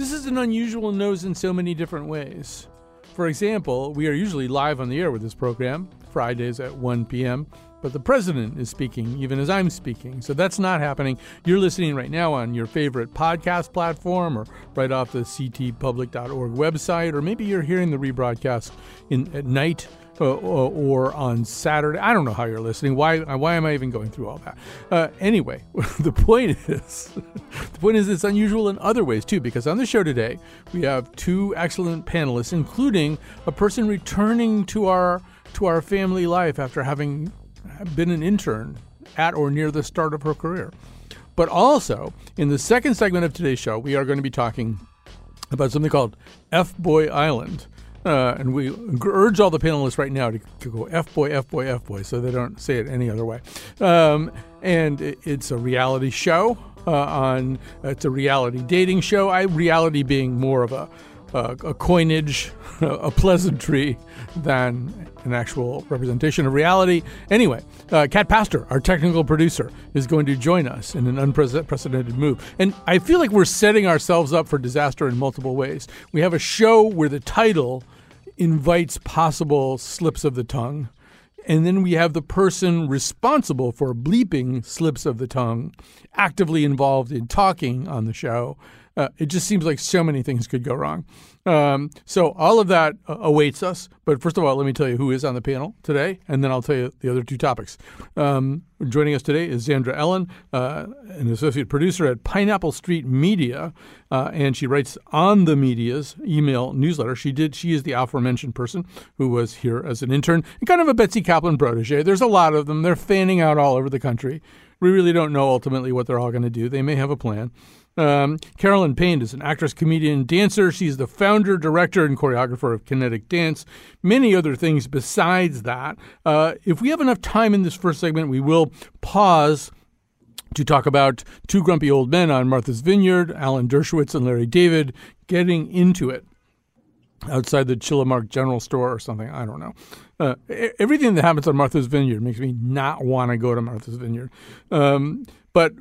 This is an unusual nose in so many different ways. For example, we are usually live on the air with this program, Fridays at 1 p.m., but the president is speaking even as I'm speaking. So that's not happening. You're listening right now on your favorite podcast platform or right off the ctpublic.org website, or maybe you're hearing the rebroadcast in, at night uh, or on Saturday. I don't know how you're listening. Why why am I even going through all that? Uh, anyway, the point is the point is it's unusual in other ways too because on the show today we have two excellent panelists, including a person returning to our to our family life after having been an intern at or near the start of her career. But also, in the second segment of today's show, we are going to be talking about something called F Boy Island. Uh, and we urge all the panelists right now to, to, go F boy, F boy, F boy, so they don't say it any other way. Um, and it, it's a reality show uh, on. It's a reality dating show. I reality being more of a uh, a coinage, a pleasantry, than an actual representation of reality. Anyway, uh, Kat Pastor, our technical producer, is going to join us in an unprecedented move. And I feel like we're setting ourselves up for disaster in multiple ways. We have a show where the title invites possible slips of the tongue. And then we have the person responsible for bleeping slips of the tongue actively involved in talking on the show. Uh, it just seems like so many things could go wrong. Um, so all of that uh, awaits us. But first of all, let me tell you who is on the panel today, and then I'll tell you the other two topics. Um, joining us today is Xandra Ellin, uh, an associate producer at Pineapple Street Media, uh, and she writes on the media's email newsletter. She did. She is the aforementioned person who was here as an intern and kind of a Betsy Kaplan protege. There's a lot of them. They're fanning out all over the country. We really don't know ultimately what they're all going to do. They may have a plan. Um, Carolyn Payne is an actress, comedian, dancer. She's the founder, director, and choreographer of Kinetic Dance. Many other things besides that. Uh, if we have enough time in this first segment, we will pause to talk about two grumpy old men on Martha's Vineyard, Alan Dershowitz and Larry David, getting into it outside the Chilmark General Store or something. I don't know. Uh, everything that happens on Martha's Vineyard makes me not want to go to Martha's Vineyard. Um, but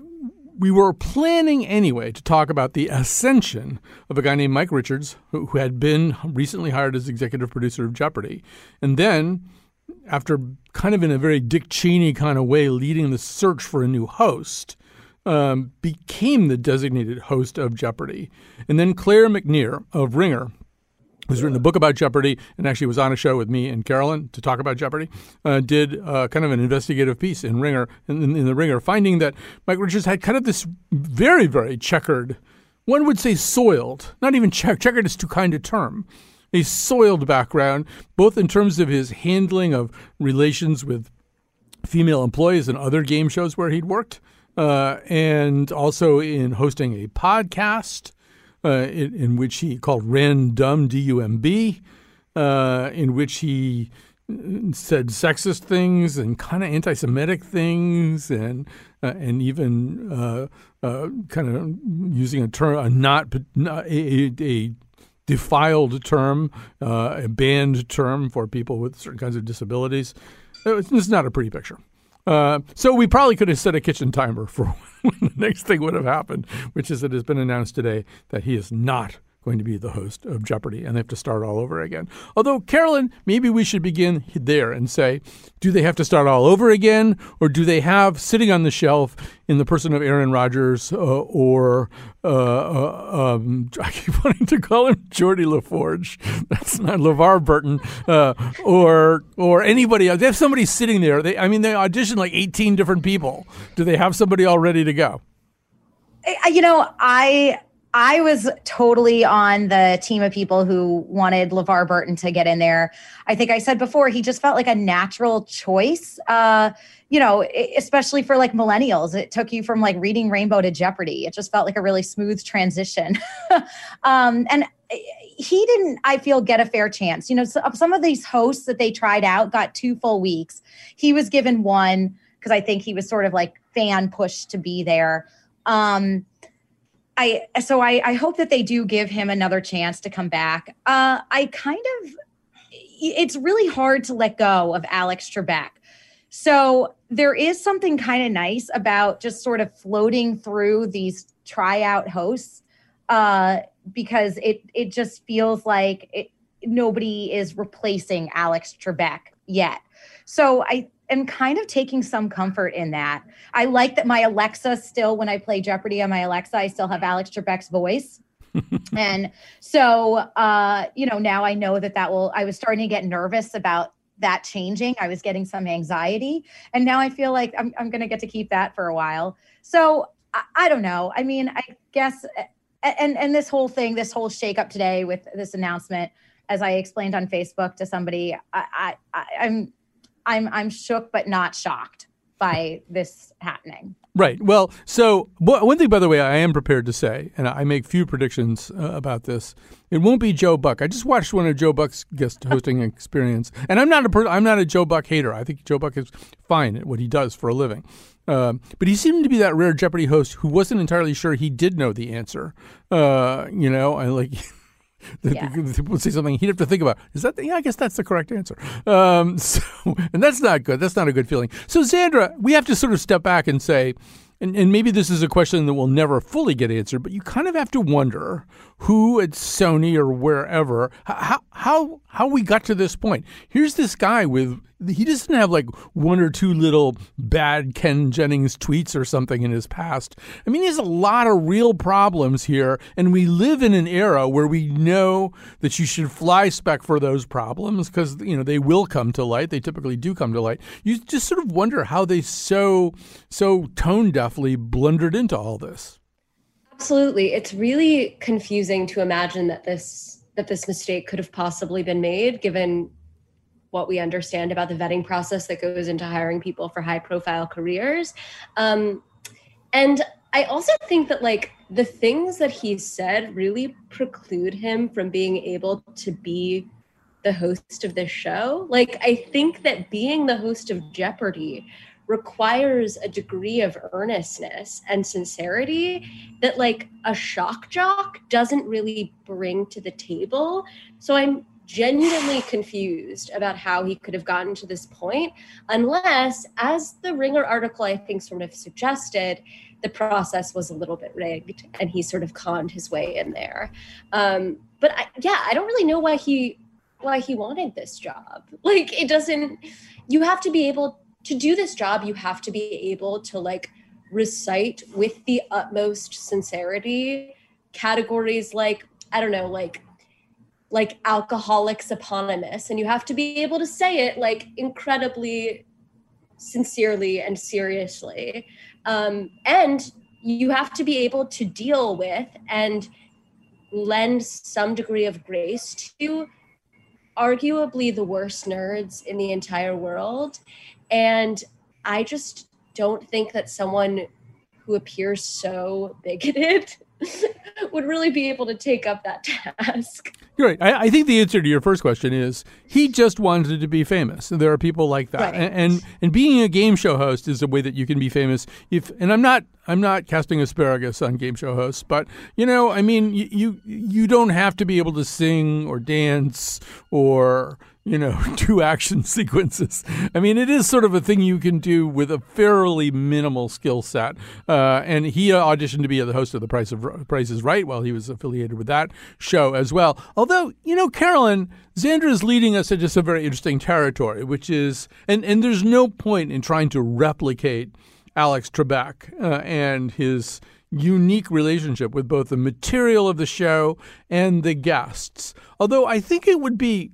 we were planning anyway to talk about the ascension of a guy named Mike Richards, who, who, had been recently hired as executive producer of Jeopardy. And then, after kind of in a very Dick Cheney kind of way, leading the search for a new host, um, became the designated host of Jeopardy. And then Claire McNear of Ringer who's written a book about Jeopardy and actually was on a show with me and Carolyn to talk about Jeopardy, uh, did uh, kind of an investigative piece in Ringer in, in, the Ringer, finding that Mike Richards had kind of this very very checkered, one would say soiled, not even check, checkered is too kind a term, a soiled background, both in terms of his handling of relations with female employees and other game shows where he'd worked, uh, and also in hosting a podcast in, in, which he called Random D U M B, uh, in which he uh, said sexist things and kind of anti-Semitic things, and uh, and even uh, uh, kind of using a term, a not a, a defiled term, a banned term for people with certain kinds of disabilities. It's, is not a pretty picture. Uh, so we probably could have set a kitchen timer for when the next thing would have happened, which is it has been announced today that he is not going to be the host of Jeopardy and they have to start all over again. Although, Carolyn, maybe we should begin there and say, do they have to start all over again? Or do they have sitting on the shelf in the person of Aaron Rodgers uh, or uh, uh, um, I keep wanting to call him Geordi LaForge. That's not LeVar Burton uh, or or anybody else. They have somebody sitting there. They, I mean, they auditioned like 18 different people. Do they have somebody all ready to go? You know, I I was totally on the team of people who wanted LeVar Burton to get in there. I think I said before, he just felt like a natural choice. Uh, you know, especially for like millennials, it took you from like reading Rainbow to Jeopardy. It just felt like a really smooth transition. um, and he didn't, I feel, get a fair chance. You know, some of these hosts that they tried out got two full weeks. He was given one because I think he was sort of like fan pushed to be there. Um, I so I, I hope that they do give him another chance to come back. Uh, I kind of it's really hard to let go of Alex Trebek. So there is something kind of nice about just sort of floating through these tryout hosts uh, because it it just feels like it, nobody is replacing Alex Trebek yet. So I am kind of taking some comfort in that. I like that my Alexa still, when I play Jeopardy on my Alexa, I still have Alex Trebek's voice. and so, uh, you know, now I know that that will, I was starting to get nervous about that changing. I was getting some anxiety. And now I feel like I'm, I'm going to get to keep that for a while. So I, I don't know. I mean, I guess, and, and this whole thing, this whole shakeup today with this announcement, as I explained on Facebook to somebody, I, I, I'm I'm I'm shook but not shocked by this happening. Right. Well, so one thing, by the way, I am prepared to say, and I make few predictions uh, about this. It won't be Joe Buck. I just watched one of Joe Buck's guest hosting experience, and I'm not a per- I'm not a Joe Buck hater. I think Joe Buck is fine at what he does for a living. Um, but he seemed to be that rare Jeopardy host who wasn't entirely sure he did know the answer. Uh, you know, I like yeah. people would say something he'd have to think about. Is that? The, yeah, I guess that's the correct answer. Um, so, and that's not good. That's not a good feeling. So, Xandra, we have to sort of step back and say, and, and maybe this is a question that will never fully get answered, but you kind of have to wonder who at Sony or wherever how how how we got to this point. Here's this guy with he doesn't have like one or two little bad Ken Jennings tweets or something in his past. I mean, he has a lot of real problems here, and we live in an era where we know that you should fly spec for those problems because you know they will come to light. They typically do come to light. You just sort of wonder how they so so tone deafly blundered into all this. Absolutely, it's really confusing to imagine that this that this mistake could have possibly been made given what we understand about the vetting process that goes into hiring people for high profile careers. Um, and I also think that like the things that he said really preclude him from being able to be the host of this show. Like I think that being the host of Jeopardy requires a degree of earnestness and sincerity that like a shock jock doesn't really bring to the table. So I'm genuinely confused about how he could have gotten to this point, unless, as the Ringer article I think sort of suggested, the process was a little bit rigged and he sort of conned his way in there. Um, but I, yeah, I don't really know why he why he wanted this job. Like it doesn't. You have to be able to do this job. You have to be able to like recite with the utmost sincerity categories like I don't know, like like alcoholics eponymous and you have to be able to say it like incredibly sincerely and seriously. Um, and you have to be able to deal with and lend some degree of grace to arguably the worst nerds in the entire world. And i just don't think that someone who appears so bigoted would really be able to take up that task. Great. I, I, think the answer to your first question is he just wanted to be famous. There are people like that, right. and, and, and being a game show host is a way that you can be famous. If and I'm not I'm not casting asparagus on game show hosts, but you know, I mean, you you, you don't have to be able to sing or dance or you know, two action sequences. I mean, it is sort of a thing you can do with a fairly minimal skill set. Uh, and he auditioned to be the host of The Price of Price is Right while he was affiliated with that show as well. Although, you know, Carolyn, Xandra is leading us into some very interesting territory, which is, and, and there's no point in trying to replicate Alex Trebek uh, and his unique relationship with both the material of the show and the guests. Although I think it would be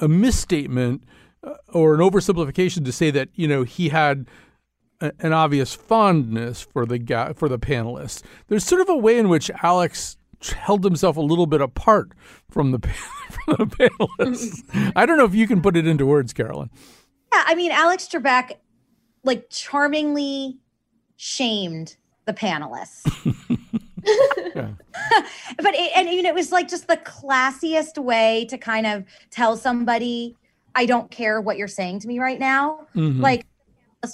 a misstatement uh, or an oversimplification to say that you know he had a, an obvious fondness for the for the panelists. There's sort of a way in which Alex held himself a little bit apart from the from the panelists. I don't know if you can put it into words, Carolyn. Yeah, I mean, Alex Trebek, like, charmingly shamed the panelists. but it, and you know, it was like just the classiest way to kind of tell somebody, "I don't care what you're saying to me right now." Mm-hmm. Like,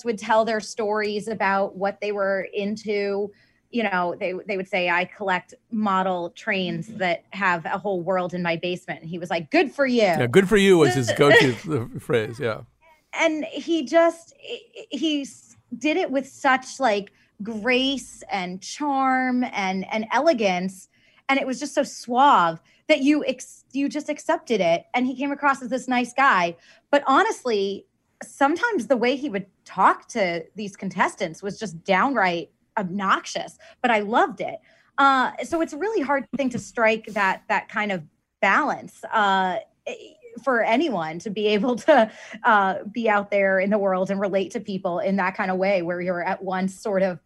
would tell their stories about what they were into. You know they they would say i collect model trains that have a whole world in my basement. And he was like good for you. Yeah good for you was his go-to phrase yeah. And he just he did it with such like grace and charm and and elegance. And it was just so suave that you ex- you just accepted it. And he came across as this nice guy. But honestly sometimes the way he would talk to these contestants was just downright obnoxious but i loved it. Uh, so it's a really hard thing to strike that that kind of balance uh, for anyone to be able to uh, be out there in the world and relate to people in that kind of way where you're at once sort of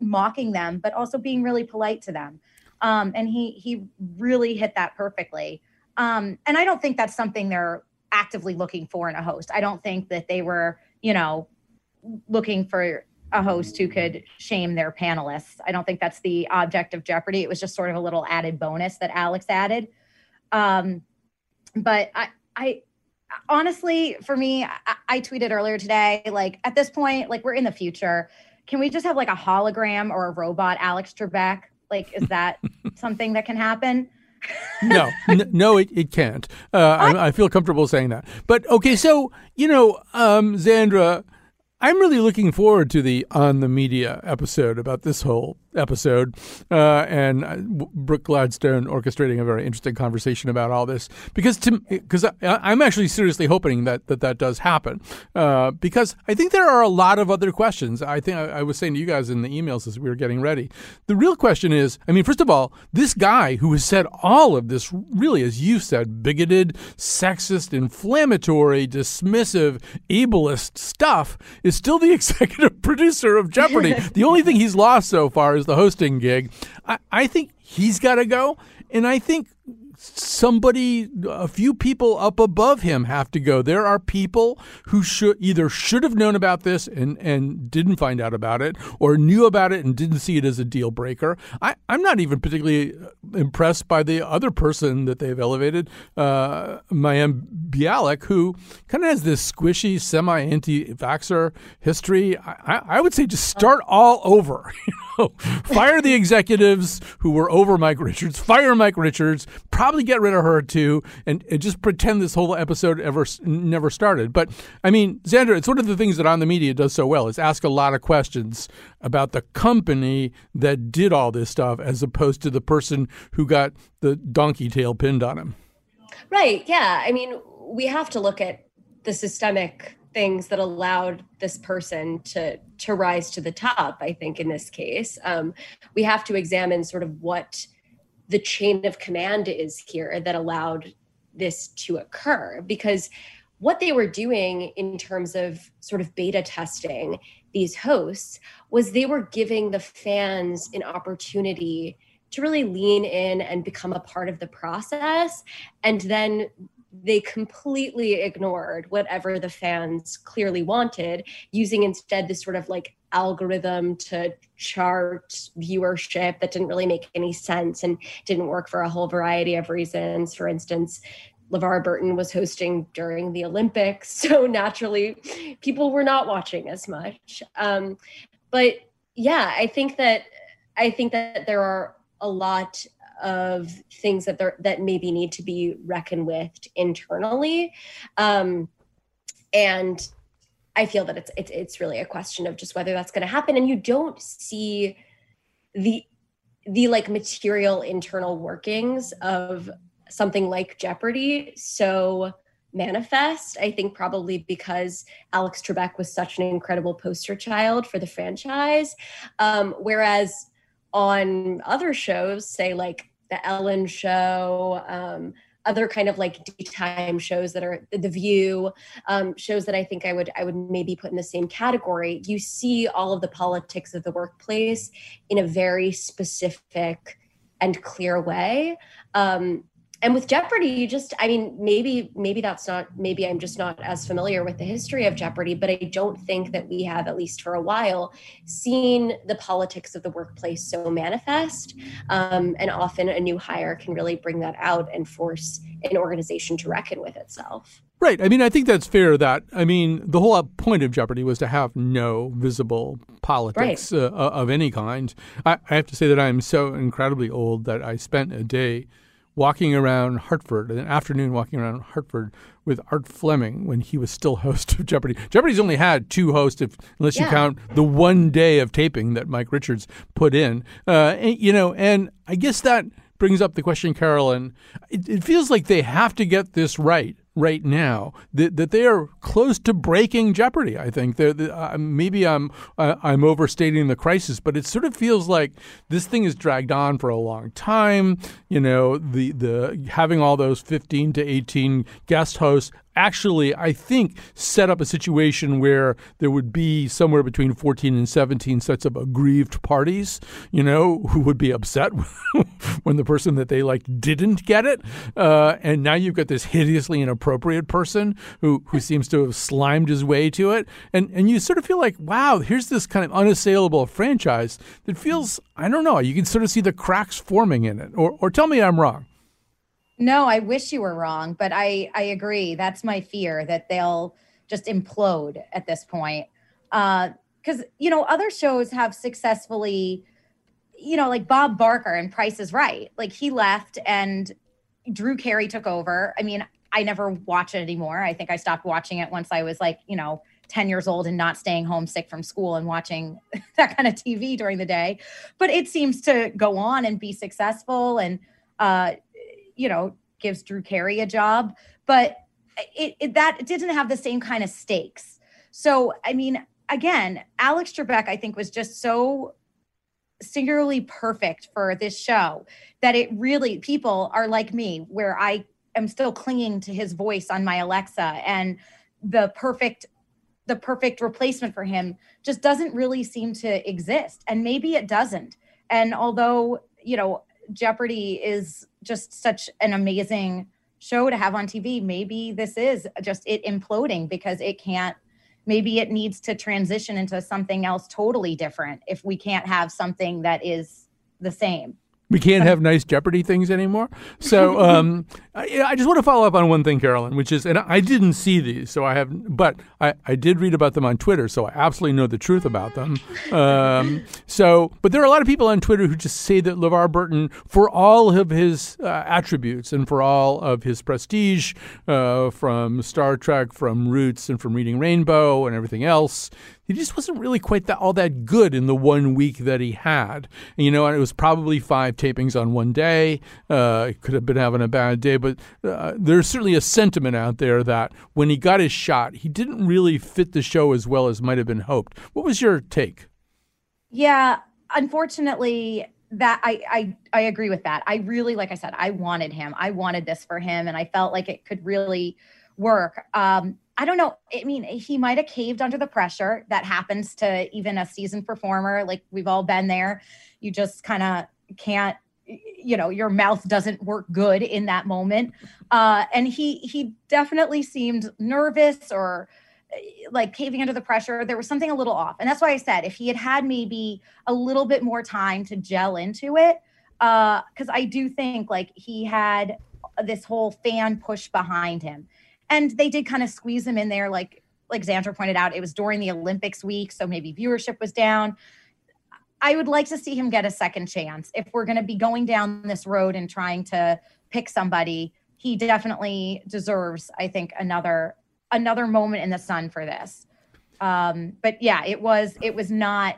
mocking them but also being really polite to them. Um, and he he really hit that perfectly. Um, and i don't think that's something they're actively looking for in a host. I don't think that they were you know looking for a host who could shame their panelists. I don't think that's the object of jeopardy. It was just sort of a little added bonus that alex added. Um, but i i honestly for me I, I tweeted earlier today like at this point like we're in the future can we just have like a hologram or a robot Alex Trebek? Like, is that something that can happen? no, n- no, it, it can't. Uh, I, I, feel comfortable saying that. But okay, so you know, um, Xandra, I'm really looking forward to the on the media episode about this whole episode, uh, and uh, Brooke Gladstone orchestrating a very interesting conversation about all this because because I'm actually seriously hoping that that, that does happen uh, because I think there are a lot of other questions. I think I, I, was saying to you guys in the emails as we were getting ready. The real question is, I mean, first of all, this guy who has said all of this really, as you said, bigoted, sexist, inflammatory, dismissive, ableist stuff is still the executive producer of Jeopardy. the only thing he's lost so far the hosting gig. I, I think he's got to go. And I think somebody, a few people up above him have to go. There are people who should either should have known about this and, and didn't find out about it, or knew about it and didn't see it as a deal breaker. I, I'm not even particularly impressed by the other person that they've elevated, uh, Mayim Bialik, who kind of has this squishy, semi anti vaxxer history. I, I would say just start all over. Fire the executives who were over Mike Richards, fire Mike Richards, probably get rid of her too, and, and just pretend this whole episode ever never started. But I mean, Xandra, it's one of the things that on the media does so well is ask a lot of questions about the company that did all this stuff, as opposed to the person who got the donkey tail pinned on him. Right. Yeah. I mean, we have to look at the systemic things that allowed this person to to rise to the top i think in this case um, we have to examine sort of what the chain of command is here that allowed this to occur because what they were doing in terms of sort of beta testing these hosts was they were giving the fans an opportunity to really lean in and become a part of the process and then they completely ignored whatever the fans clearly wanted using instead this sort of like algorithm to chart viewership that didn't really make any sense and didn't work for a whole variety of reasons. For instance, LeVar Burton was hosting during the Olympics, so naturally people were not watching as much. Um, but yeah, I think that I think that there are a lot of things that there that maybe need to be reckoned with internally. Um, and I feel that it's it's it's really a question of just whether that's going to happen, and you don't see the the like material internal workings of something like Jeopardy so manifest. I think probably because Alex Trebek was such an incredible poster child for the franchise, um, whereas on other shows, say like the Ellen Show. Um, other kind of like daytime shows that are the view um, shows that i think i would i would maybe put in the same category you see all of the politics of the workplace in a very specific and clear way. Um, and with jeopardy you just i mean maybe maybe that's not maybe i'm just not as familiar with the history of jeopardy but i don't think that we have at least for a while seen the politics of the workplace so manifest um, and often a new hire can really bring that out and force an organization to reckon with itself Right. I mean, I think that's fair. That I mean, the whole point of Jeopardy was to have no visible politics right. uh, of any kind. I, I, have to say that I am so incredibly old that I spent a day walking around Hartford, an afternoon walking around Hartford with Art Fleming when he was still host of Jeopardy. Jeopardy's only had two hosts, if, unless yeah. you count the one day of taping that Mike Richards put in. Uh, and, you know, and I guess that brings up the question, Carolyn. It, it feels like they have to get this right right now that, that they are close to breaking jeopardy. I think they uh, maybe I'm uh, I'm overstating the crisis, but it sort of feels like this thing is dragged on for a long time. You know, the the having all those 15 to 18 guest hosts actually, I think, set up a situation where there would be somewhere between 14 and 17 sets of aggrieved parties, you know, who would be upset when the person that they like didn't get it. Uh, and now you've got this hideously inappropriate person who, who seems to have slimed his way to it. And, and you sort of feel like, wow, here's this kind of unassailable franchise that feels, I don't know, you can sort of see the cracks forming in it. Or, or tell me I'm wrong. No, I wish you were wrong, but I I agree. That's my fear that they'll just implode at this point. Because uh, you know, other shows have successfully, you know, like Bob Barker and Price is Right. Like he left and Drew Carey took over. I mean, I never watch it anymore. I think I stopped watching it once I was like, you know, 10 years old and not staying home sick from school and watching that kind of TV during the day. But it seems to go on and be successful. And uh, you know, gives Drew Carey a job, but it, it, that didn't have the same kind of stakes. So, I mean, again, Alex Trebek, I think, was just so singularly perfect for this show that it really people are like me, where I am still clinging to his voice on my Alexa, and the perfect the perfect replacement for him just doesn't really seem to exist and maybe it doesn't and although you know jeopardy is just such an amazing show to have on TV. Maybe this is just it imploding because it can't maybe it needs to transition into something else totally different if we can't have something that is the same. We can't have nice Jeopardy things anymore. So um, I, I, just want to follow up on one thing, Carolyn, which is, and I didn't see these, so I have, but I, I did read about them on Twitter, so I absolutely know the truth about them. Um, so, but there are a lot of people on Twitter who just say that LeVar Burton, for all of his uh, attributes and for all of his prestige uh, from Star Trek, from Roots, and from Reading Rainbow and everything else, he just wasn't really quite that all that good in the one week that he had. You know, it was probably five tapings on one day. Uh, could have been having a bad day, but uh, there's certainly a sentiment out there that when he got his shot, he didn't really fit the show as well as might have been hoped. What was your take? Yeah, unfortunately, that I, I I agree with that. I really, like I said, I wanted him. I wanted this for him, and I felt like it could really work. Um, I don't know. I mean, he might have caved under the pressure that happens to even a seasoned performer. Like we've all been there. You just kind of can't, you know, your mouth doesn't work good in that moment. Uh, and he he definitely seemed nervous or eh, like caving under the pressure. There was something a little off, and that's why I said if he had had maybe a little bit more time to gel into it, because uh, I do think like he had this whole fan push behind him and they did kind of squeeze him in there like like Xandra pointed out it was during the Olympics week so maybe viewership was down. I would like to see him get a second chance. If we're going to be going down this road and trying to pick somebody he definitely deserves I think another another moment in the sun for this. Um but yeah it was it was not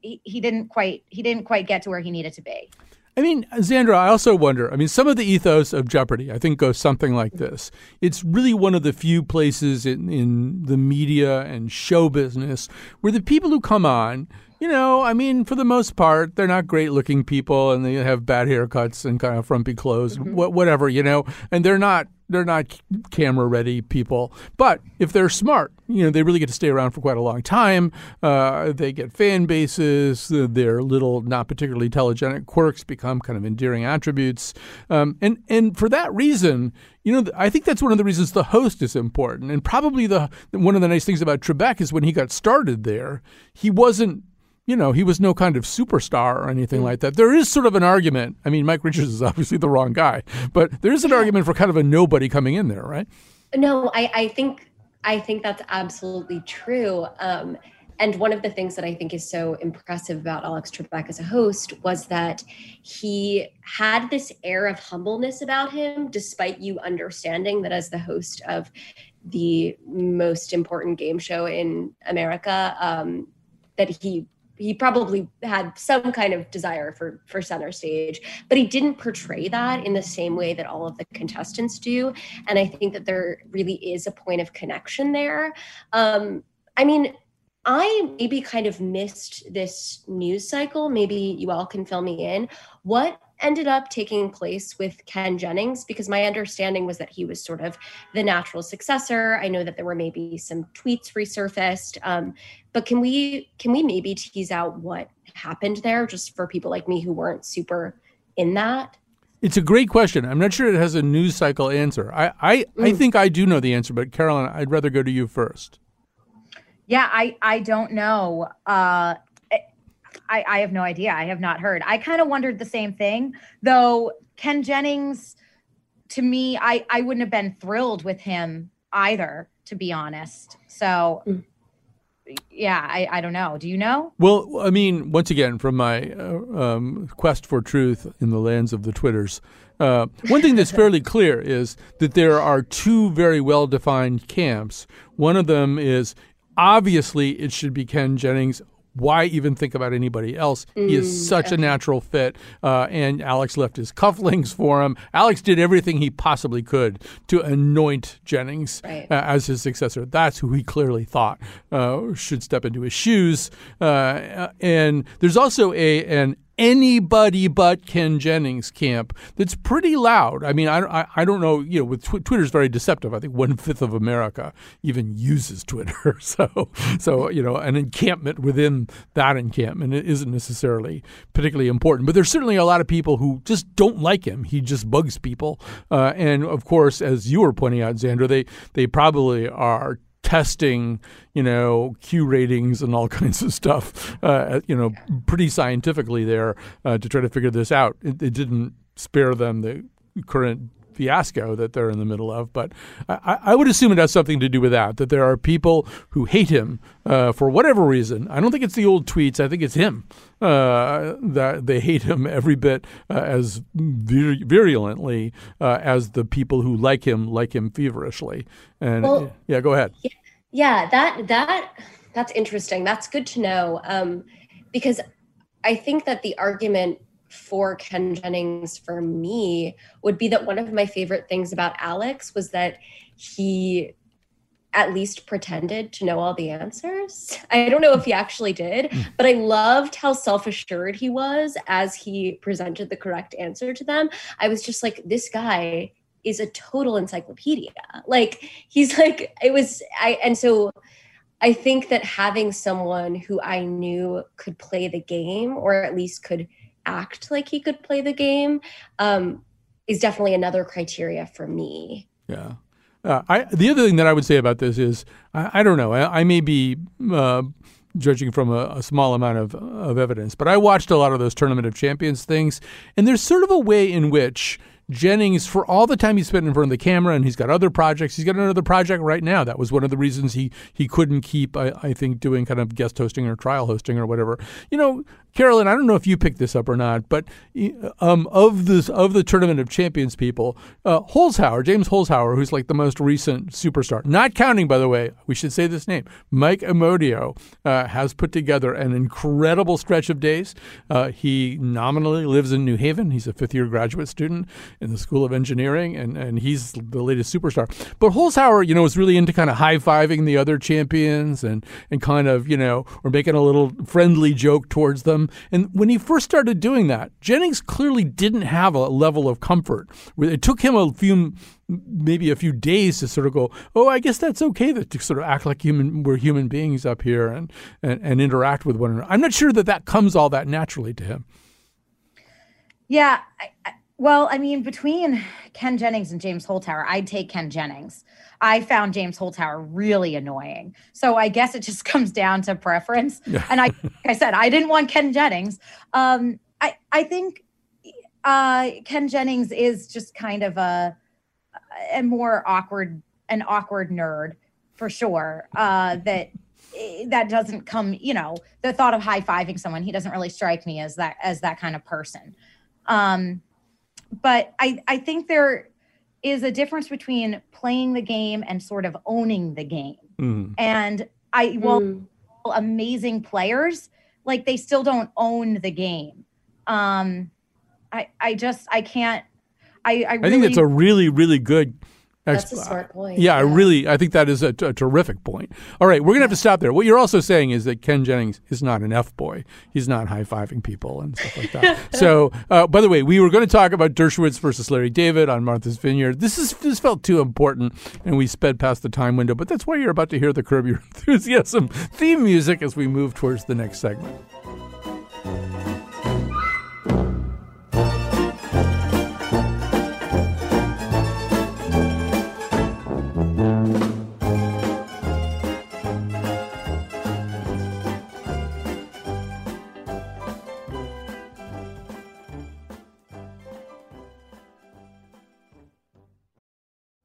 he, he didn't quite he didn't quite get to where he needed to be I mean, Xandra, I also wonder. I mean, some of the ethos of Jeopardy, I think, goes something like this. It's really one of the few places in, in the media and show business where the people who come on, you know, I mean, for the most part, they're not great looking people and they have bad haircuts and kind of frumpy clothes, mm-hmm. whatever, you know, and they're not they're not camera ready people. But if they're smart, you know, they really get to stay around for quite a long time. Uh, they get fan bases. Their little, not particularly telegenic quirks become kind of endearing attributes. Um, and and for that reason, you know, I think that's one of the reasons the host is important. And probably the one of the nice things about Trebek is when he got started there, he wasn't you know, he was no kind of superstar or anything mm. like that. There is sort of an argument. I mean, Mike Richards is obviously the wrong guy, but there is an argument for kind of a nobody coming in there, right? No, I, I think I think that's absolutely true. Um, and one of the things that I think is so impressive about Alex Trebek as a host was that he had this air of humbleness about him, despite you understanding that as the host of the most important game show in America, um, that he he probably had some kind of desire for for center stage but he didn't portray that in the same way that all of the contestants do. And i think that there really is a point of connection there. Um, i mean i maybe kind of missed this news cycle. Maybe you all can fill me in. What ended up taking place with Ken Jennings because my understanding was that he was sort of the natural successor. I know that there were maybe some tweets resurfaced, um, but can we can we maybe tease out what happened there, just for people like me who weren't super in that? It's a great question. I'm not sure it has a news cycle answer. I I, mm. I think I do know the answer, but Carolyn, I'd rather go to you first. Yeah, I I don't know. Uh, I, I have no idea. I have not heard. I kind of wondered the same thing, though. Ken Jennings, to me, I I wouldn't have been thrilled with him either, to be honest. So. Mm. Yeah, I, I don't know. Do you know? Well, I mean, once again, from my uh, um, quest for truth in the lands of the Twitters, uh, one thing that's fairly clear is that there are two very well defined camps. One of them is obviously it should be Ken Jennings why even think about anybody else? Mm, he is such a natural fit. Uh, and Alex left his cufflinks for him. Alex did everything he possibly could to anoint Jennings right. uh, as his successor. That's who he clearly thought uh, should step into his shoes. Uh, and there's also a an anybody but Ken Jennings camp that's pretty loud. I mean, I, I, I don't know, you know, with tw- Twitter's very deceptive. I think one fifth of America even uses Twitter. So, so, you know, an encampment within that encampment isn't necessarily particularly important. But there's certainly a lot of people who just don't like him. He just bugs people. Uh, and of course, as you were pointing out, Xandra, they, they probably are testing, you know, Q ratings and all kinds of stuff, uh, you know, pretty scientifically there uh, to try to figure this out. It, it, didn't spare them the current fiasco that they're in the middle of, but I, I, would assume it has something to do with that. That there are people who hate him uh, for whatever reason. I don't think it's the old tweets. I think it's him uh, that they hate him every bit uh, as vir- virulently uh, as the people who like him like him feverishly. And well, yeah, go ahead. Yeah, that that that's interesting. That's good to know um, because I think that the argument for Ken Jennings for me would be that one of my favorite things about Alex was that he at least pretended to know all the answers. I don't know if he actually did, hmm. but I loved how self assured he was as he presented the correct answer to them. I was just like, this guy is a total encyclopedia. Like, he's like, it was, I, and so I think that having someone who I knew could play the game or at least could act like he could play the game um, is definitely another criteria for me. Yeah. Uh, I, the other thing that I would say about this is I, I don't know. I, I may be uh, judging from a, a, small amount of, of evidence, but I watched a lot of those Tournament of Champions things, and there's sort of a way in which Jennings, for all the time he spent in front of the camera, and he's got other projects. He's got another project right now. That was one of the reasons he he couldn't keep, I, I think, doing kind of guest hosting or trial hosting or whatever. You know, Carolyn, I don't know if you picked this up or not, but um, of this of the Tournament of Champions people, uh, Holzhauer, James Holzhauer, who's like the most recent superstar, not counting, by the way, we should say this name, Matt Amodio, uh, has put together an incredible stretch of days. Uh, he nominally lives in New Haven. He's a fifth year graduate student in the School of Engineering, and, and he's the latest superstar. But Holzhauer, you know, is really into kind of high fiving the other champions and and kind of you know, or making a little friendly joke towards them And when he first started doing that, Jennings clearly didn't have a level of comfort. It took him a few, maybe a few days to sort of go, oh, I guess that's okay to sort of act like human, we're human beings up here and, and, and interact with one another. I'm not sure that that comes all that naturally to him. Yeah. I, well, I mean, between Ken Jennings and James Holzhauer, I'd take Ken Jennings. I found James Holzhauer really annoying. So I guess it just comes down to preference. and I, like I said, I didn't want Ken Jennings. Um, I, I think uh, Ken Jennings is just kind of a, a more awkward, an awkward nerd for sure. Uh, that that doesn't come, you know, the thought of high fiving someone, he doesn't really strike me as that as that kind of person. Um, but I, I think there is a difference between playing the game and sort of owning the game. Mm. And I, well, mm. amazing players, like they still don't own the game. Um, I, I just, I can't, I, I, really, I think that's a really, really good that's a smart point. Yeah, yeah, I really, I think that is a, t- a terrific point. All right, we're gonna have to stop there. What you're also saying is that Ken Jennings is not an f boy. He's not high fiving people and stuff like that. so, uh, by the way, we were going to talk about Dershowitz versus Larry David on Martha's Vineyard. This is this felt too important, and we sped past the time window. But that's why you're about to hear the Curb Your Enthusiasm theme music as we move towards the next segment.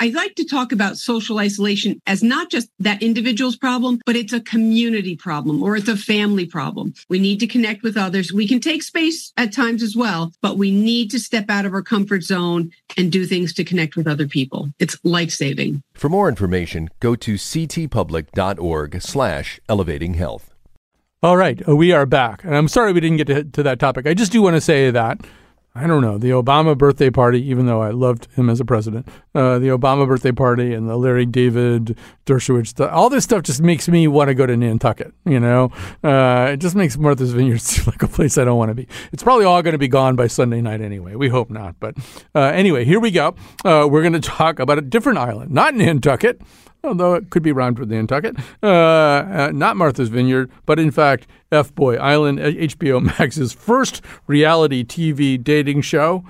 I like to talk about social isolation as not just that individual's problem, but it's a community problem or it's a family problem. We need to connect with others. We can take space at times as well, but we need to step out of our comfort zone and do things to connect with other people. It's life saving. For more information, go to ctpublic.org slash elevating health. All right, uh, we are back. And I'm sorry we didn't get to, to that topic. I just do want to say that I don't know, the Obama birthday party, even though I loved him as a president, uh, the Obama birthday party and the Larry David Dershowitz, the, all this stuff just makes me want to go to Nantucket, you know? Uh, it just makes Martha's Vineyard seem like a place I don't want to be. It's probably all going to be gone by Sunday night anyway. We hope not. But uh, anyway, here we go. Uh, we're going to talk about a different island, not Nantucket although it could be rhymed with Nantucket, uh, uh, not Martha's Vineyard, but in fact, F Boy Island, HBO Max's first reality TV dating show.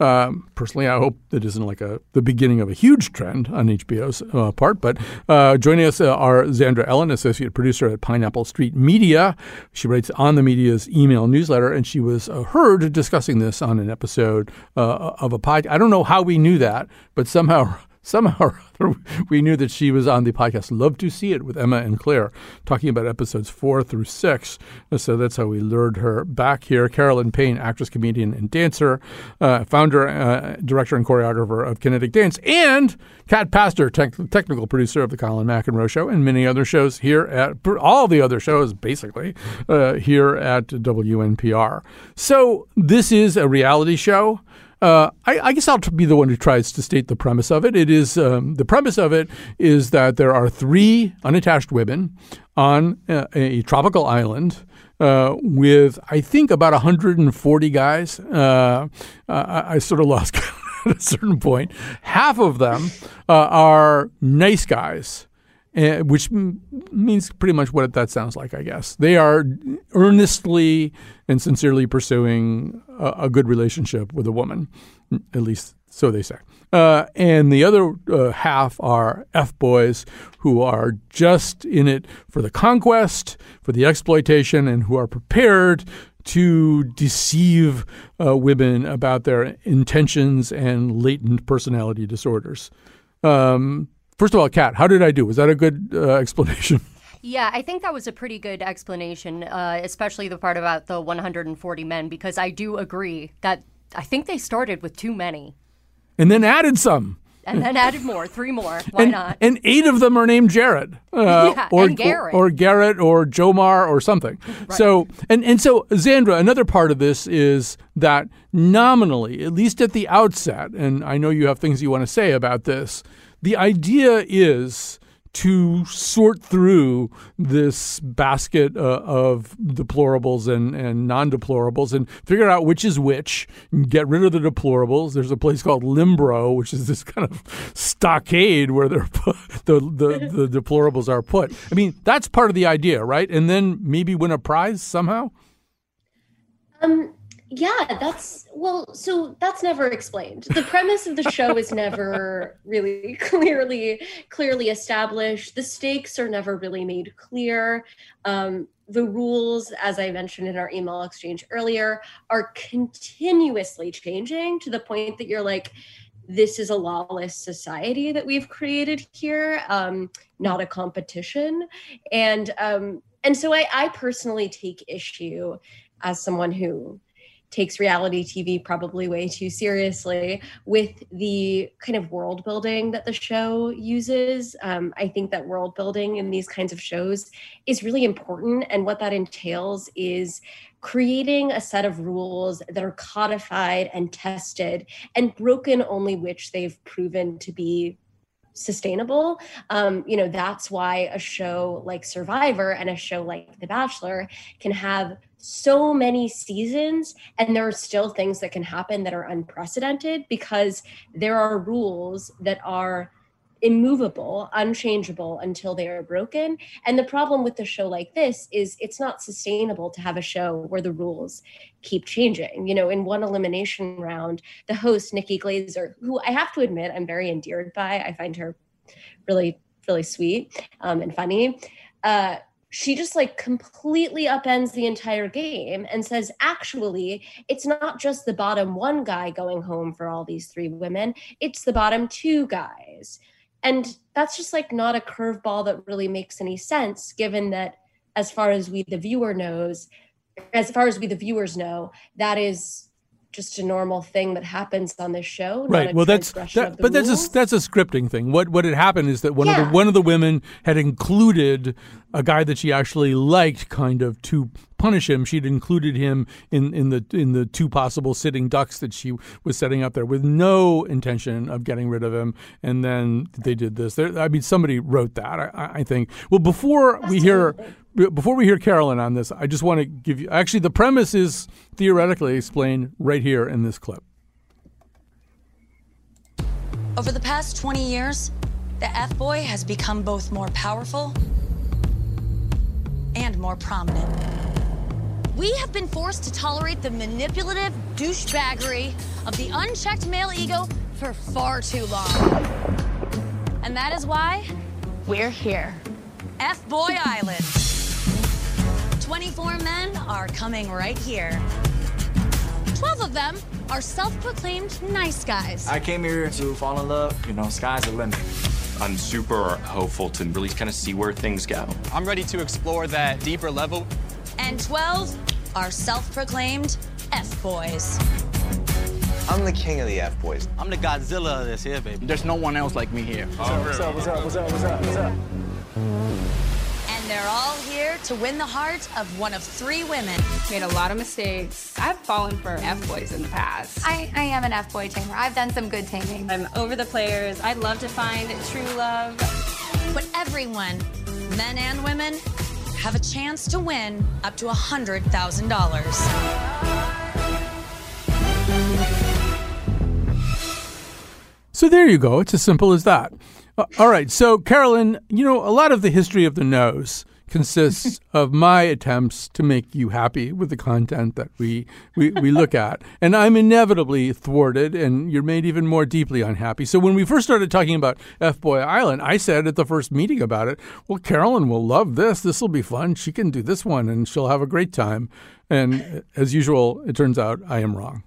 Um, personally, I hope it isn't like a the beginning of a huge trend on HBO's uh, part. But uh, joining us uh, are Xandra Ellin, associate producer at Pineapple Street Media. She writes on the media's email newsletter, and she was uh, heard discussing this on an episode uh, of a podcast. I don't know how we knew that, but somehow somehow or other, we knew that she was on the podcast Love to See It with Emma and Claire, talking about episodes four through six. So that's how we lured her back here. Carolyn Payne, actress, comedian, and dancer, uh, founder, uh, director, and choreographer of Kinetic Dance, and Kat Pastor, tech- technical producer of The Colin McEnroe Show and many other shows here at all the other shows, basically, uh, here at WNPR. So this is a reality show. Uh, I, I, guess I'll be the one who tries to state the premise of it. It is um, the premise of it is that there are three unattached women on a, a tropical island. Uh, with I think about 140 guys. Uh, I, I, sort of lost at a certain point. Half of them uh, are nice guys. Uh, which means pretty much what that sounds like, I guess. They are earnestly and sincerely pursuing a, a good relationship with a woman, at least so they say. Uh, and the other uh, half are F boys who are just in it for the conquest, for the exploitation, and who are prepared to deceive uh, women about their intentions and latent personality disorders. Um, first of all, Kat, how did I do? Was that a good uh, explanation? Yeah, I think that was a pretty good explanation, uh, especially the part about the 140 men, because I do agree that I think they started with too many. And then added some. And then added more, three more. Why and, not? And eight of them are named Jared, uh, Yeah, or, and Garrett. or or Garrett, or Jomar, or something. So, and and so, Xandra, another part of this is that nominally, at least at the outset, and I know you have things you want to say about this. The idea is to sort through this basket uh, of deplorables and, and non-deplorables and figure out which is which and get rid of the deplorables. There's a place called limbro which is this kind of stockade where put, the, the, the deplorables are put. I mean that's part of the idea right? And then maybe win a prize somehow? Um, yeah, that's well, so that's never explained. The premise of the show is never really clearly clearly established. The stakes are never really made clear. Um, the rules, as I mentioned in our email exchange earlier, are continuously changing to the point that you're like, this is a lawless society that we've created here, um, not a competition. And um, and so I, I personally take issue as someone who takes reality TV probably way too seriously with the kind of world building that the show uses. Um, I think that world building in these kinds of shows is really important. And what that entails is creating a set of rules that are codified and tested and broken only which they've proven to be sustainable um, you know that's why a show like survivor and a show like the bachelor can have so many seasons and there are still things that can happen that are unprecedented because there are rules that are immovable, unchangeable until they are broken. And the problem with a show like this is it's not sustainable to have a show where the rules keep changing. You know, in one elimination round, the host, Nikki Glazer, who I have to admit I'm very endeared by, I find her really, really sweet um, and funny. Uh, she just like completely upends the entire game and says, actually, it's not just the bottom one guy going home for all these three women, it's the bottom two guys. And that's just like not a curveball that really makes any sense, given that as far as we the viewer knows, as far as we the viewers know, that is just a normal thing that happens on this show. right well that's that, but that's a that's a scripting thing what what had happened is that one of the one of the women had included a guy that she actually liked kind of to punish him. She'd included him in in the in the two possible sitting ducks that she was setting up there with no intention of getting rid of him. And then they did this. There, i mean somebody wrote that i, I- I think. Well before we hear before we hear carolyn on this i just want to give you actually the premise is theoretically explained right here in this clip. Over the past 20 years, the F boy has become both more powerful and more prominent. We have been forced to tolerate the manipulative douchebaggery of the unchecked male ego for far too long. And that is why we're here. F Boy Island. 24 men are coming right here. 12 of them are self proclaimed nice guys. I came here to fall in love. You know, sky's the limit. I'm super hopeful to really kind of see where things go. I'm ready to explore that deeper level. and 12 are self proclaimed F boys. I'm the king of the F boys. I'm the Godzilla of this here, baby. There's no one else like me here. What's up? What's up? What's up? What's up? What's up? And they're all here to win the heart of one of three women. Made a lot of mistakes. I've fallen for F boys in the past. I, I am an F boy tamer. I've done some good taming. I'm over the players. I'd love to find true love. But everyone, men and women, have a chance to win up to $100,000. So there you go. It's as simple as that. Uh, all right. So, Carolyn, you know, a lot of the history of the nose consists of my attempts to make you happy with the content that we, we, we look at. And I'm inevitably thwarted, and you're made even more deeply unhappy. So when we first started talking about F Boy Island, I said at the first meeting about it, well, Carolyn will love this. This will be fun. She can do this one, and she'll have a great time. And as usual, it turns out I am wrong.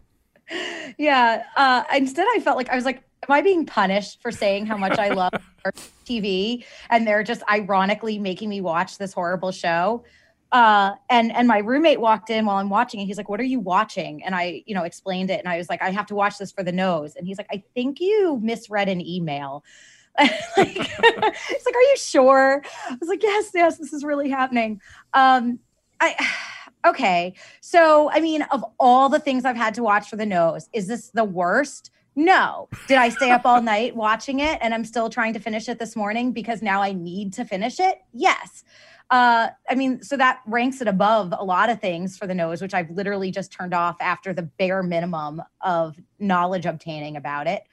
Yeah. Uh, instead, I felt like I was like, am I being punished for saying how much I love TV? And they're just ironically making me watch this horrible show. Uh, and and my roommate walked in while I'm watching it. He's like, "What are you watching?" And I, you know, explained it. And I was like, "I have to watch this for the nose." And he's like, "I think you misread an email." like, he's like, "Are you sure?" I was like, "Yes, yes, this is really happening." Um, I okay. So, I mean, of all the things I've had to watch for the nose, is this the worst? No. Did I stay up all night watching it and I'm still trying to finish it this morning because now I need to finish it? Yes. Uh, I mean, so that ranks it above a lot of things for the nose, which I've literally just turned off after the bare minimum of knowledge obtaining about it.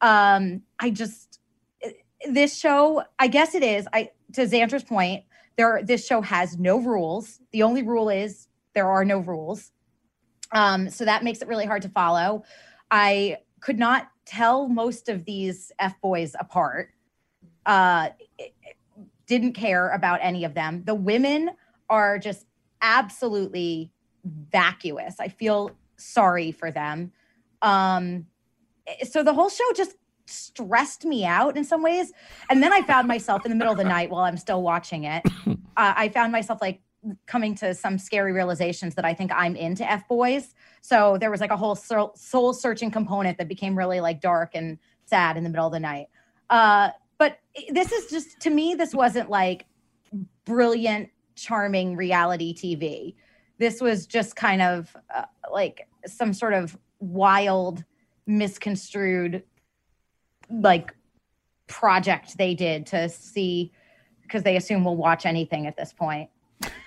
Um, I just this show, I guess it is. I to Xandra's point, there this show has no rules. The only rule is there are no rules. Um, so that makes it really hard to follow. I could not tell most of these F boys apart. Uh, didn't care about any of them. The women are just absolutely vacuous. I feel sorry for them. Um, so the whole show just stressed me out in some ways. And then I found myself in the middle of the night while I'm still watching it. Uh, I found myself like coming to some scary realizations that I think I'm into F boys. So there was like a whole soul searching component that became really like dark and sad in the middle of the night. Uh, but this is just to me, this wasn't like brilliant, charming reality TV. This was just kind of uh, like some sort of wild, misconstrued, like project they did to see because they assume we'll watch anything at this point.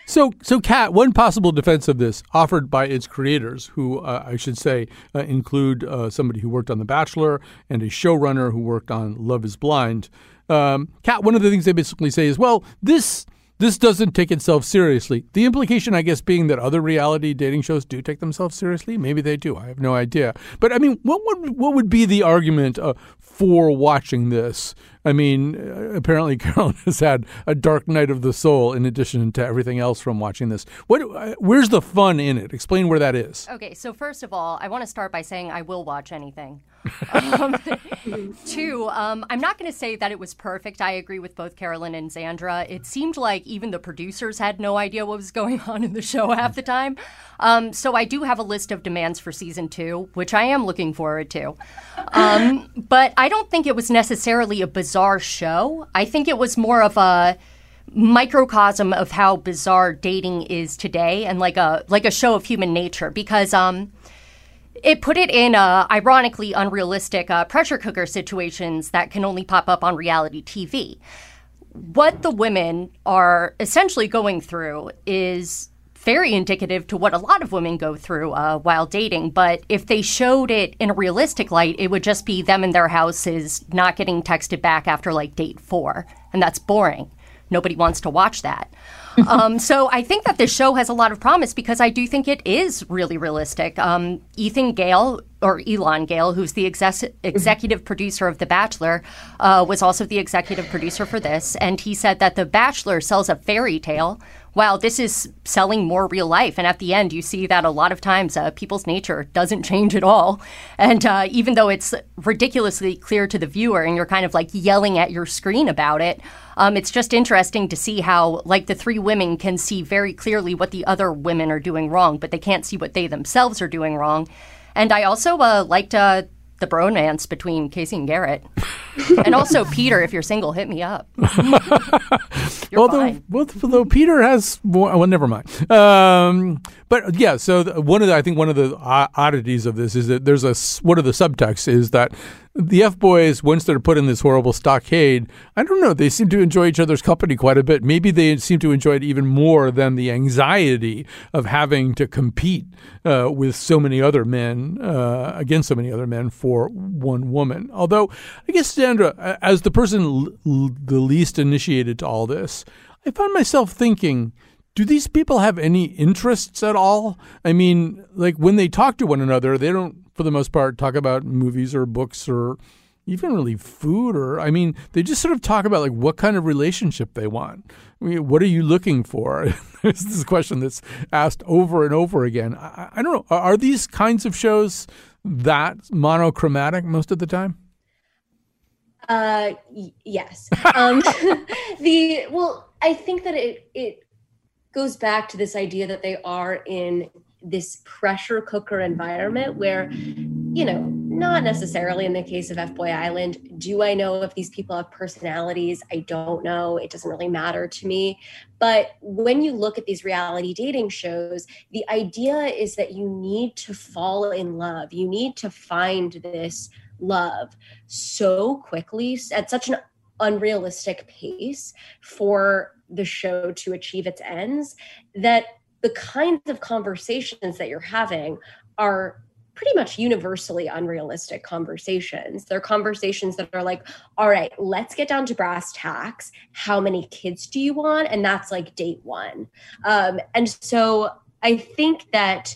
So, so Kat, one possible defense of this offered by its creators, who uh, I should say uh, include uh, somebody who worked on The Bachelor and a showrunner who worked on Love Is Blind. Um, Kat, one of the things they basically say is, well, this this doesn't take itself seriously. The implication, I guess, being that other reality dating shows do take themselves seriously. Maybe they do. I have no idea. But I mean, what would what would be the argument uh, for watching this? I mean, uh, apparently Carolyn has had a dark night of the soul in addition to everything else from watching this. What, uh, where's the fun in it? Explain where that is. Okay, so first of all, I want to start by saying I will watch anything. Um, two, um, I'm not going to say that it was perfect. I agree with both Carolyn and Xandra. It seemed like even the producers had no idea what was going on in the show half the time. Um, so I do have a list of demands for season two, which I am looking forward to. Um, but I don't think it was necessarily a bizarre show. I think it was more of a microcosm of how bizarre dating is today and like a like a show of human nature because um it put it in uh, ironically unrealistic uh, pressure cooker situations that can only pop up on reality TV. What the women are essentially going through is very indicative to what a lot of women go through uh, while dating. But if they showed it in a realistic light, it would just be them in their houses not getting texted back after like date four. And that's boring. Nobody wants to watch that. Um, so I think that this show has a lot of promise because I do think it is really realistic. Um, Ethan Gale or Elan Gale, who's the exec- executive producer of The Bachelor, uh, was also the executive producer for this, and he said that The Bachelor sells a fairy tale wow, this is selling more real life. And at the end, you see that a lot of times uh, people's nature doesn't change at all. And uh, even though it's ridiculously clear to the viewer and you're kind of like yelling at your screen about it, um, it's just interesting to see how, like, the three women can see very clearly what the other women are doing wrong, but they can't see what they themselves are doing wrong. And I also uh, liked uh, the bromance between Casey and Garrett. and also, Peter, if you're single, hit me up. although, well, although Peter has well, never mind. Um, but yeah, so one of the, I think one of the oddities of this is that there's a one of the subtexts is that the F boys once they're put in this horrible stockade, I don't know, they seem to enjoy each other's company quite a bit. Maybe they seem to enjoy it even more than the anxiety of having to compete uh, with so many other men uh, against so many other men for one woman. Although I guess Xandra, as the person l- the least initiated to all this, I find myself thinking do these people have any interests at all? I mean, like when they talk to one another, they don't, for the most part, talk about movies or books or even really food or, I mean, they just sort of talk about like what kind of relationship they want. I mean, what are you looking for? this is a question that's asked over and over again. I, I don't know. Are, these kinds of shows that monochromatic most of the time? Uh, y- yes. Um, the well, I think that it it goes back to this idea that they are in this pressure cooker environment where, you know, not necessarily in the case of F Boy Island. Do I know if these people have personalities? I don't know. It doesn't really matter to me. But when you look at these reality dating shows, the idea is that you need to fall in love. You need to find this love so quickly at such an unrealistic pace for the show to achieve its ends that the kinds of conversations that you're having are pretty much universally unrealistic conversations. They're conversations that are like, all right, let's get down to brass tacks. How many kids do you want? And that's like date one. Um, and so I think that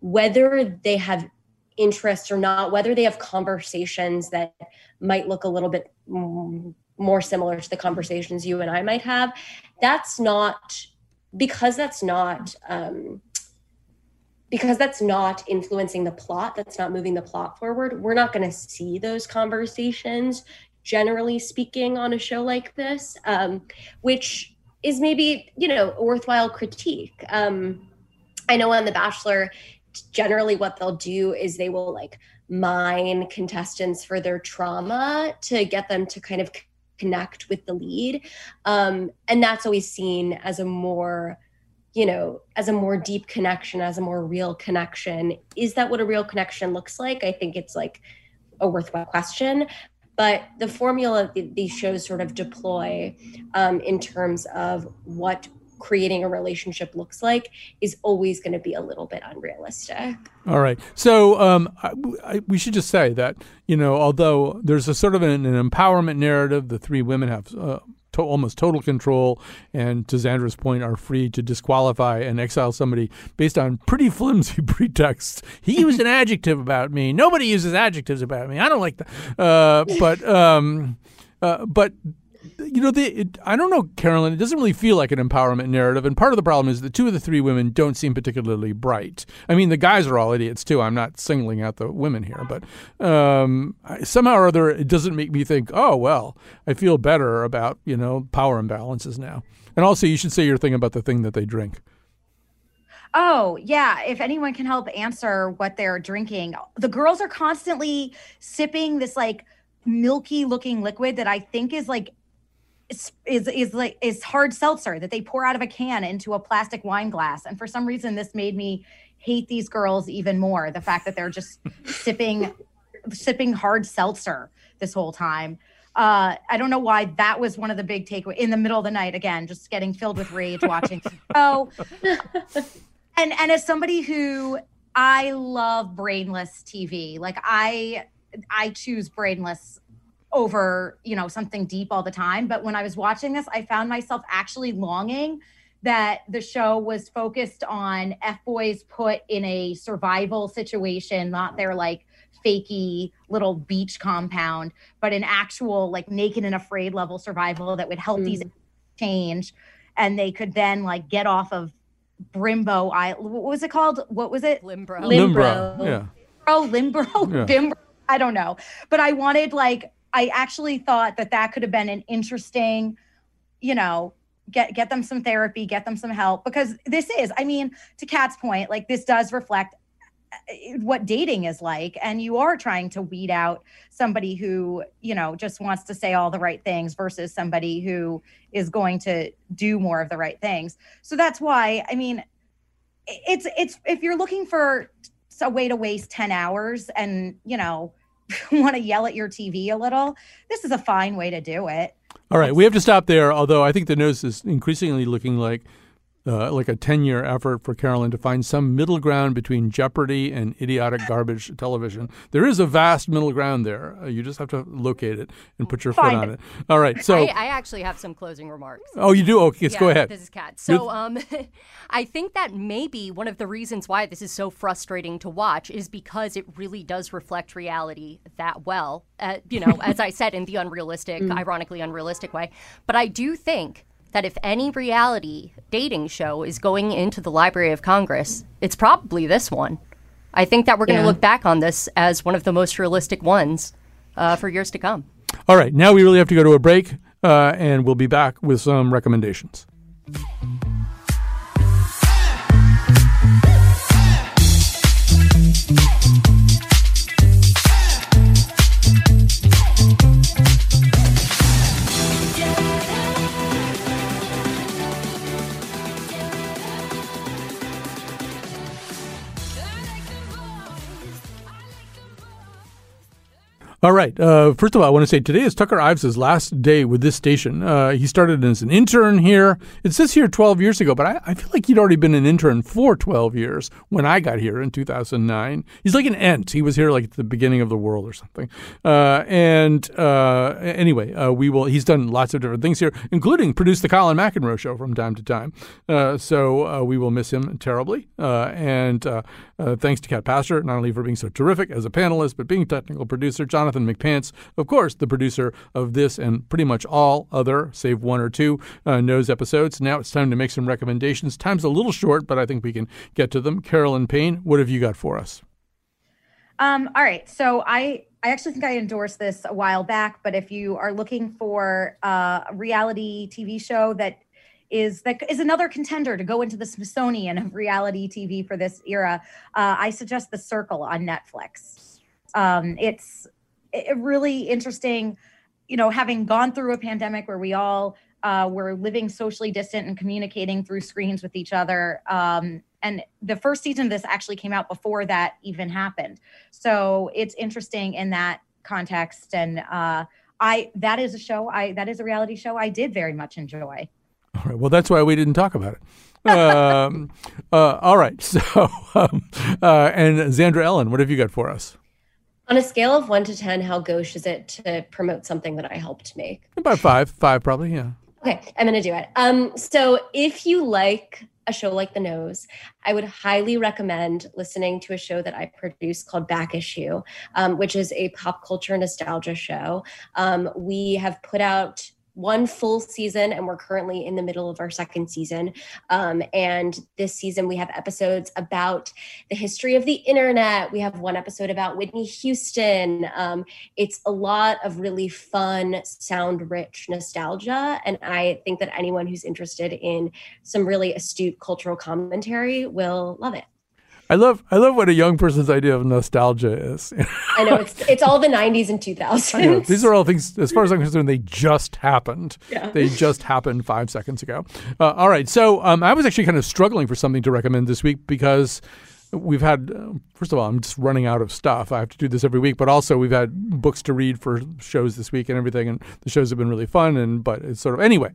whether they have interests or not, whether they have conversations that might look a little bit more similar to the conversations you and I might have. That's not because that's not um, because that's not influencing the plot. That's not moving the plot forward. We're not going to see those conversations, generally speaking, on a show like this, um, which is maybe you know a worthwhile critique. Um, I know on The Bachelor, generally what they'll do is they will like mine contestants for their trauma to get them to kind of connect with the lead. Um, and that's always seen as a more, you know, as a more deep connection, as a more real connection. Is that what a real connection looks like? I think it's like a worthwhile question. But the formula these shows sort of deploy um, in terms of what creating a relationship looks like is always going to be a little bit unrealistic. All right. So um, I, I, we should just say that, you know, although there's a sort of an, an empowerment narrative, the three women have. Uh, to almost total control, and to Xandra's point, are free to disqualify and exile somebody based on pretty flimsy pretexts. He used an adjective about me. Nobody uses adjectives about me. I don't like that. Uh, but um, uh, but you know, it, I don't know, Carolyn. It doesn't really feel like an empowerment narrative, and part of the problem is that two of the three women don't seem particularly bright. I mean, the guys are all idiots too. I'm not singling out the women here, but um, somehow or other, it doesn't make me think, oh well, I feel better about you know power imbalances now. And also, you should say your thing about the thing that they drink. Oh, yeah. If anyone can help answer what they're drinking, the girls are constantly sipping this like milky looking liquid that I think is like is is like is hard seltzer that they pour out of a can into a plastic wine glass and for some reason this made me hate these girls even more the fact that they're just sipping sipping hard seltzer this whole time uh, I don't know why that was one of the big takeaways in the middle of the night. Again, just getting filled with rage watching. oh, and and as somebody who I love brainless TV, like I I choose brainless over, you know, something deep all the time. But when I was watching this, I found myself actually longing that the show was focused on F boys put in a survival situation, not their like fakey little beach compound, but an actual like naked and afraid level survival that would help mm. these change. And they could then like get off of Brimbo Island. What was it called? What was it? Limbro. Limbro. Limbro. Yeah. Oh, Limbro. Yeah. Bimbo. I don't know. But I wanted like I actually thought that that could have been an interesting, you know, get get them some therapy, get them some help because this is, I mean, to Kat's point, like this does reflect uh, what dating is like and you are trying to weed out somebody who you know just wants to say all the right things versus somebody who is going to do more of the right things. So that's why i mean it's it's if you're looking for a way to waste 10 hours and you know want to yell at your tv a little this is a fine way to do it All right, we have to stop there. Although I think the news is increasingly looking like uh, like a ten-year effort for Carolyn to find some middle ground between Jeopardy and idiotic garbage television. There is a vast middle ground there. Uh, you just have to locate it and put your foot on it. it. All right, so I, I actually have some closing remarks. oh, you do? Okay, yeah, go ahead. This is Kat. So, um, I think that maybe one of the reasons why this is so frustrating to watch is because it really does reflect reality that well. Uh, you know, as I said, in the unrealistic, Mm. ironically unrealistic way. But I do think that if any reality dating show is going into the Library of Congress, it's probably this one. I think that we're going to Yeah. look back on this as one of the most realistic ones uh, for years to come. All right, now we really have to go to a break, uh, and we'll be back with some recommendations. All right. Uh, first of all, I want to say today is Tucker Ives' last day with this station. Uh, he started as an intern here. It says here 12 years ago, but I, I feel like he'd already been an intern for 12 years when I got here in 2009. He's like an ent. He was here like at the beginning of the world or something. Uh, and uh, anyway, uh, we will. He's done lots of different things here, including produce the Colin McEnroe show from time to time. Uh, so we will miss him terribly. And thanks to Kat Pastor, not only for being so terrific as a panelist, but being technical producer. Jonathan McPants, of course, the producer of this and pretty much all other, save one or two, uh, Nose episodes. Now it's time to make some recommendations. Time's a little short, but I think we can get to them. Carolyn Payne, what have you got for us? Um, all right. So I I actually think I endorsed this a while back, but if you are looking for uh, a reality TV show that is that is another contender to go into the Smithsonian of reality TV for this era, uh, I suggest The Circle on Netflix. Um, it's it, really interesting, you know, having gone through a pandemic where we all uh, were living socially distant and communicating through screens with each other. Um, and the first season of this actually came out before that even happened. So it's interesting in that context. And uh, I that is a show I that is a reality show I did very much enjoy. All right. Well, that's why we didn't talk about it. um, uh, all right. So, um, uh, and Xandra Ellin, what have you got for us? On a scale of one to 10, how gauche is it to promote something that I helped make? About five, five probably. Yeah. Okay, I'm going to do it. Um, so if you like a show like The Nose, I would highly recommend listening to a show that I produce called Back Issue, um, which is a pop culture nostalgia show. Um, we have put out one full season and we're currently in the middle of our second season. Um, and this season we have episodes about the history of the internet. We have one episode about whitney houston. Um, it's a lot of really fun sound rich nostalgia. And i think that anyone who's interested in some really astute cultural commentary will love it I love I love what a young person's idea of nostalgia is. i know it's it's all the 90s and 2000s These are all things, as far as I'm concerned, they just happened. Yeah. They just happened five seconds ago. Uh, all right. So um, I was actually kind of struggling for something to recommend this week because we've had, uh, first of all, I'm just running out of stuff. I have to do this every week, but also we've had books to read for shows this week and everything. And the shows have been really fun. And, but it's sort of, anyway.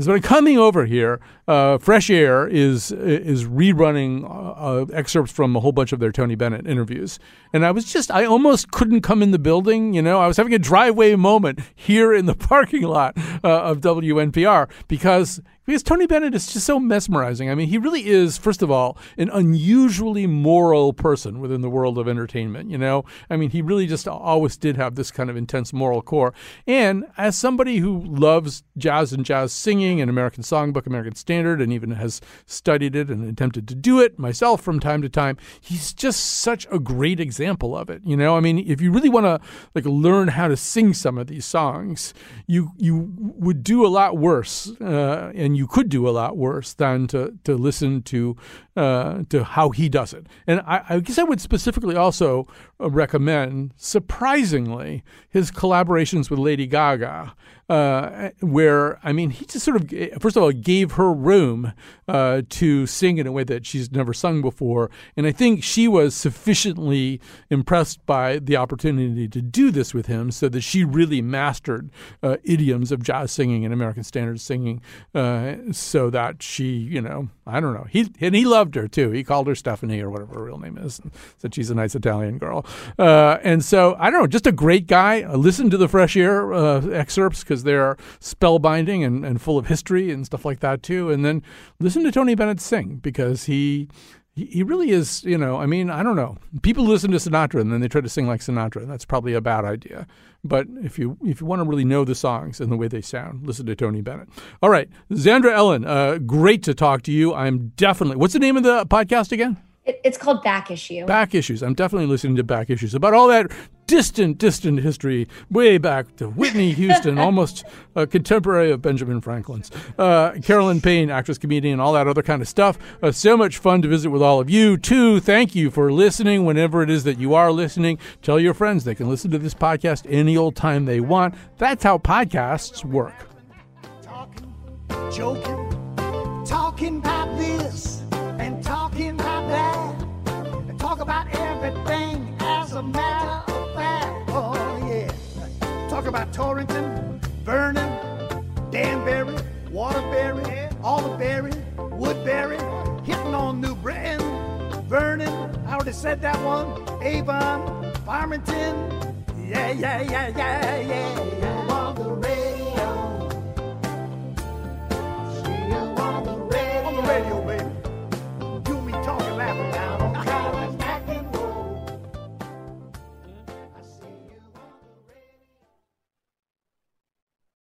So coming over here, uh, Fresh Air is is rerunning uh, uh, excerpts from a whole bunch of their Tony Bennett interviews, and I was just I almost couldn't come in the building. You know, I was having a driveway moment here in the parking lot uh, of WNPR because because Tony Bennett is just so mesmerizing. I mean, he really is, first of all, an unusually moral person within the world of entertainment. You know, I mean, he really just always did have this kind of intense moral core. And as somebody who loves jazz and jazz singing and American Songbook, American Standard, and even has studied it and attempted to do it myself from time to time, he's just such a great example of it. You know, I mean, if you really want to like learn how to sing some of these songs, you you would do a lot worse, uh, and you could do a lot worse than to to listen to uh, to how he does it. And I, I guess I would specifically also uh, recommend, surprisingly, his collaborations with Lady Gaga uh, where I mean, he just sort of first of all gave her room uh, to sing in a way that she's never sung before, and I think she was sufficiently impressed by the opportunity to do this with him, so that she really mastered uh, idioms of jazz singing and American standard singing, so that she, you know, I don't know, he and he loved her too. He called her Stephanie or whatever her real name is, and said she's a nice Italian girl, uh, and so I don't know, just a great guy. listen to the Fresh Air uh, excerpts because because they're spellbinding and, and full of history and stuff like that too. And then listen to Tony Bennett sing because he he really is, you know, I mean, I don't know. People listen to Sinatra and then they try to sing like Sinatra. That's probably a bad idea. But if you if you want to really know the songs and the way they sound, listen to Tony Bennett. All right, Xandra Ellin, uh, great to talk to you. I'm definitely. What's the name of the podcast again? It, it's called Back Issue. Back Issues. I'm definitely listening to Back Issues about all that distant, distant history, way back to Whitney Houston, almost a contemporary of Benjamin Franklin's. Uh, Carolyn Payne, actress, comedian, all that other kind of stuff. Uh, so much fun to visit with all of you, too. Thank you for listening whenever it is that you are listening. Tell your friends they can listen to this podcast any old time they want. That's how podcasts work. Talking, joking, talking about this and talking about that. And talk about everything as a matter Talk about Torrington, Vernon, Danbury, Waterbury, Alderberry, Woodbury, hitting on New Britain, Vernon, I already said that one, Avon, Farmington. Yeah, yeah, yeah, yeah, yeah. yeah.